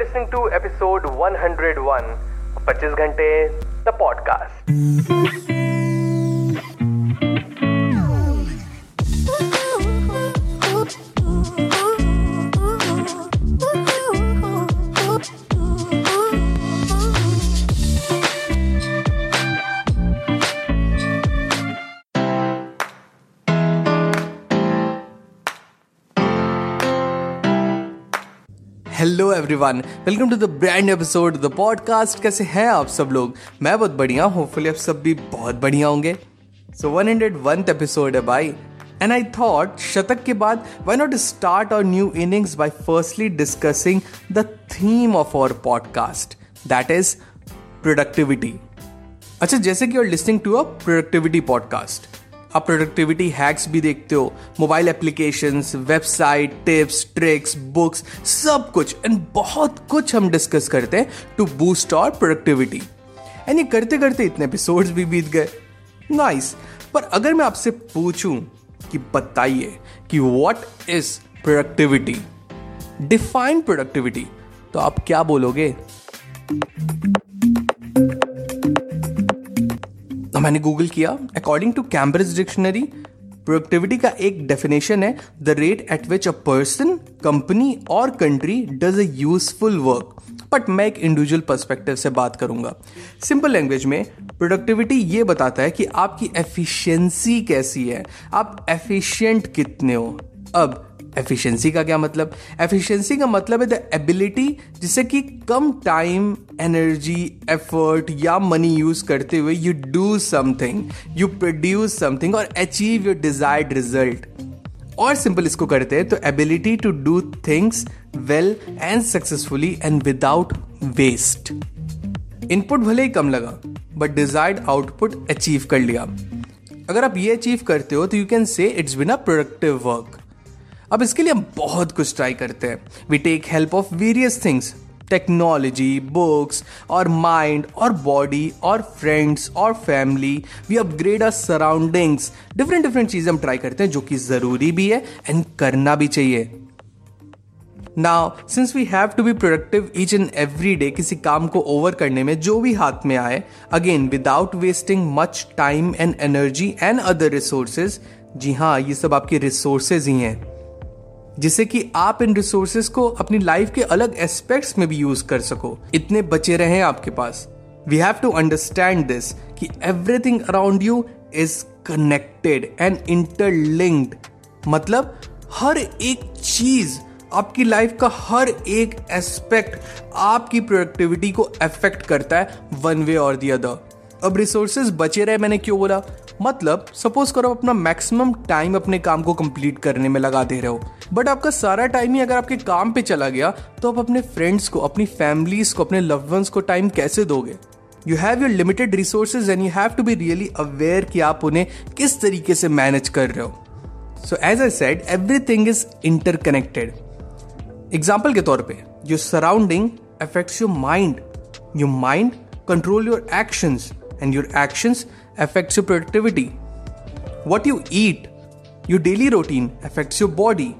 listening to episode 101 25 घंटे the podcast Everyone welcome to the brand episode the podcast कैसे हैं आप सब लोग? मैं बहुत बढ़िया होपफुली आप सब भी बहुत बढ़िया होंगे। So one hundred one episode है भाई। एंड आई थॉट शतक के बाद why not start our new innings by firstly discussing the theme of our podcast that is productivity अच्छा जैसे कि are listening to a productivity podcast आप productivity hacks भी देखते हो। Mobile application website tips tricks books सब कुछ। And बहुत कुछ हम डिस्कस करते हैं टू बूस्ट और प्रोडक्टिविटी एंड ये करते करते इतने एपिसोड्स भी बीत गए। नाइस पर अगर मैं आपसे पूछूँ कि बताइए कि what is productivity define productivity तो आप क्या बोलोगे? मैंने गूगल किया। According to Cambridge dictionary productivity का एक डेफिनेशन है the rate at which a person company और country does a useful work but मैं एक इंडिविजुअल पर्सपेक्टिव से बात करूँगा। सिंपल लैंग्वेज में प्रोडक्टिविटी ये बताता है कि आपकी एफिशिएंसी कैसी है। आप एफिशिएंट कितने हो। अब एफिशिएंसी का क्या मतलब? एफिशिएंसी का मतलब है द एबिलिटी जिससे कि कम टाइम एनर्जी एफर्ट या मनी यूज़ करते हुए you do something you produce something और अचीव योर डिजायर्ड रिज़ल्ट और सिंपल इसको करते हैं तो ability to do things well and successfully and without waste input भले ही कम लगा बट डिजायर्ड आउटपुट अचीव कर लिया. अगर आप ये अचीव करते हो तो you can say it's been a productive work अब इसके लिए हम बहुत कुछ ट्राई करते हैं। We take help of various things technology books और माइंड और बॉडी और फ्रेंड्स और family we upgrade our surroundings different different चीज़ें हम ट्राई करते हैं जो कि ज़रूरी भी है एंड करना भी चाहिए। Now since we have to be productive each and every day किसी काम को ओवर करने में, जो भी हाथ में आए again without wasting much time and energy and other resources जी हाँ ये सब आपके रिसोर्सेज ही हैं। जिससे कि आप इन रिसोर्सेस को अपनी लाइफ के अलग एस्पेक्ट्स में भी यूज़ कर सको। इतने बचे रहे आपके पास। We have to understand this कि everything around you is connected and interlinked मतलब हर एक चीज़, आपकी लाइफ का हर एक एस्पेक्ट आपकी प्रोडक्टिविटी को अफेक्ट करता है वन वे और दी अदर अब रिसोर्सेज बचे रहे, मैंने क्यों बोला? मतलब सपोज़ करो अपना मैक्सिमम टाइम अपने काम को कंप्लीट करने में लगा दे रहे हो। बट आपका सारा टाइम ही अगर आपके काम पे चला गया तो आप अपने फ्रेंड्स को अपनी फैमिलीज़ को अपने लव को टाइम कैसे दोगे you have your limited resources and you have to be really aware कि आप उन्हें किस तरीके से मैनेज कर रहे हो so as I said everything is interconnected example के तौर पर your surrounding affects your mind your mind control your actions and your actions affects your productivity. What you eat, your daily routine affects your body.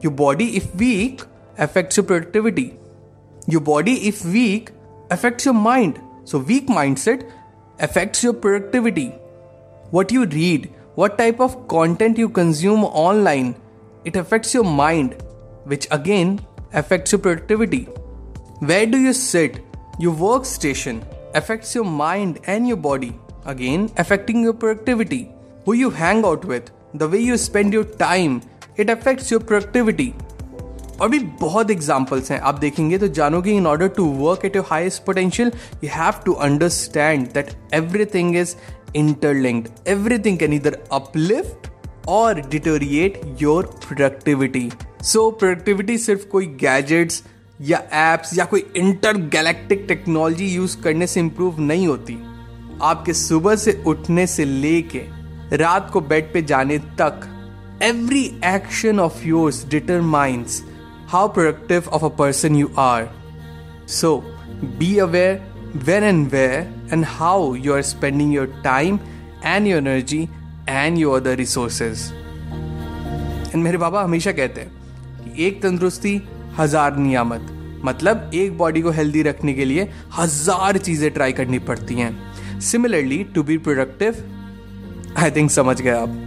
Your body if weak affects your productivity. Your body if weak affects your mind. So weak mindset affects your productivity. What you read, what type of content you consume online, it affects your mind, which again affects your productivity. Where do you sit? Your workstation affects your mind and your body, again, affecting your productivity. Who you hang out with, the way you spend your time, it affects your productivity. और भी बहुत examples हैं। आप देखेंगे तो जानोगे in order to work at your highest potential you have to understand that everything is interlinked everything can either uplift or deteriorate your productivity so productivity सिर्फ़ कोई गैजेट्स या एप्स या कोई इंटर गैलेक्टिक टेक्नोलॉजी यूज़ करने से improve नहीं होती। आपके सुबह से उठने से लेके रात को बेड पे जाने तक every action of yours determines how productive of a person you are so be aware when and where and how you are spending your time and your energy and your other resources and मेरे बाबा हमेशा कहते हैं कि एक तंदुरुस्ती, हज़ार नियामत। मतलब एक बॉडी को हेल्दी रखने के लिए हज़ार चीज़ें ट्राई करनी पड़ती हैं। Similarly to be productive I think समझ गए आप।